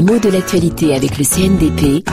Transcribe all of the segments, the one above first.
Les de l'actualité avec le CNDP.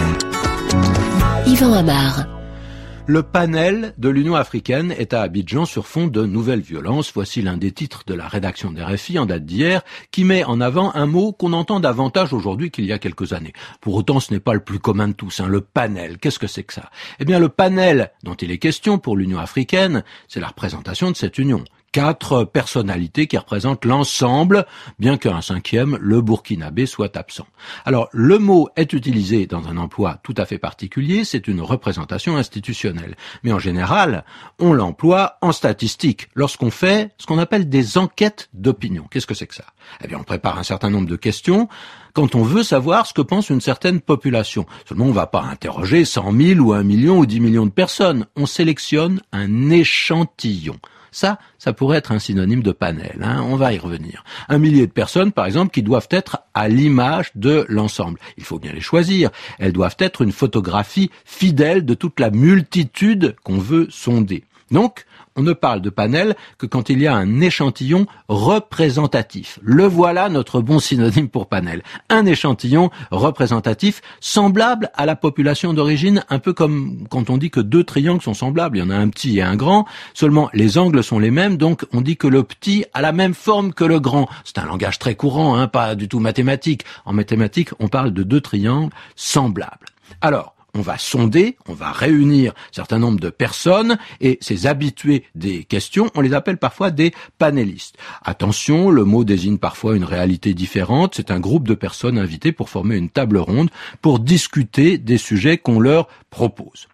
Le panel de l'Union africaine est à Abidjan sur fond de nouvelles violences. Voici l'un des titres de la rédaction des RFI en date d'hier, qui met en avant un mot qu'on entend davantage aujourd'hui qu'il y a quelques années. Pour autant, ce n'est pas le plus commun de tous, hein, le panel. Qu'est-ce que c'est que ça? Eh bien, le panel dont il est question pour l'Union africaine, c'est la représentation de cette Union quatre personnalités qui représentent l'ensemble, bien qu'un cinquième, le burkinabé, soit absent. Alors, le mot est utilisé dans un emploi tout à fait particulier, c'est une représentation institutionnelle. Mais en général, on l'emploie en statistique, lorsqu'on fait ce qu'on appelle des enquêtes d'opinion. Qu'est-ce que c'est que ça? Eh bien, on prépare un certain nombre de questions quand on veut savoir ce que pense une certaine population. Seulement, on ne va pas interroger 100 000 ou 1 million ou 10 millions de personnes. On sélectionne un échantillon. Ça, ça pourrait être un synonyme de panel. Hein. On va y revenir. Un millier de personnes, par exemple, qui doivent être à l'image de l'ensemble. Il faut bien les choisir. Elles doivent être une photographie fidèle de toute la multitude qu'on veut sonder. Donc, on ne parle de panel que quand il y a un échantillon représentatif. Le voilà notre bon synonyme pour panel. Un échantillon représentatif semblable à la population d'origine, un peu comme quand on dit que deux triangles sont semblables. Il y en a un petit et un grand, seulement les angles sont les mêmes, donc on dit que le petit a la même forme que le grand. C'est un langage très courant, hein, pas du tout mathématique. En mathématiques, on parle de deux triangles semblables. Alors, on va sonder, on va réunir un certain nombre de personnes et ces habitués des questions, on les appelle parfois des panélistes. Attention, le mot désigne parfois une réalité différente. C'est un groupe de personnes invitées pour former une table ronde pour discuter des sujets qu'on leur propose.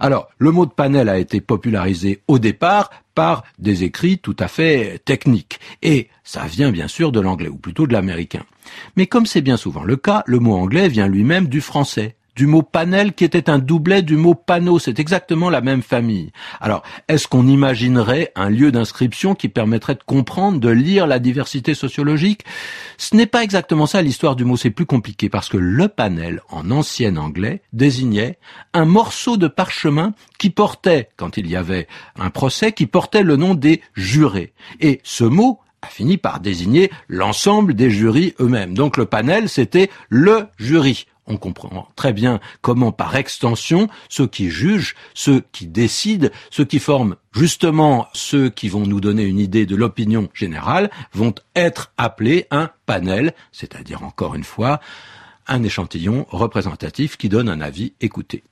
Alors, le mot de panel a été popularisé au départ par des écrits tout à fait techniques. Et ça vient bien sûr de l'anglais, ou plutôt de l'américain. Mais comme c'est bien souvent le cas, le mot anglais vient lui-même du français du mot panel qui était un doublet du mot panneau. C'est exactement la même famille. Alors, est-ce qu'on imaginerait un lieu d'inscription qui permettrait de comprendre, de lire la diversité sociologique? Ce n'est pas exactement ça l'histoire du mot, c'est plus compliqué parce que le panel, en ancien anglais, désignait un morceau de parchemin qui portait, quand il y avait un procès, qui portait le nom des jurés. Et ce mot a fini par désigner l'ensemble des jurys eux-mêmes. Donc le panel, c'était le jury on comprend très bien comment, par extension, ceux qui jugent, ceux qui décident, ceux qui forment justement ceux qui vont nous donner une idée de l'opinion générale, vont être appelés un panel, c'est-à-dire encore une fois, un échantillon représentatif qui donne un avis écouté.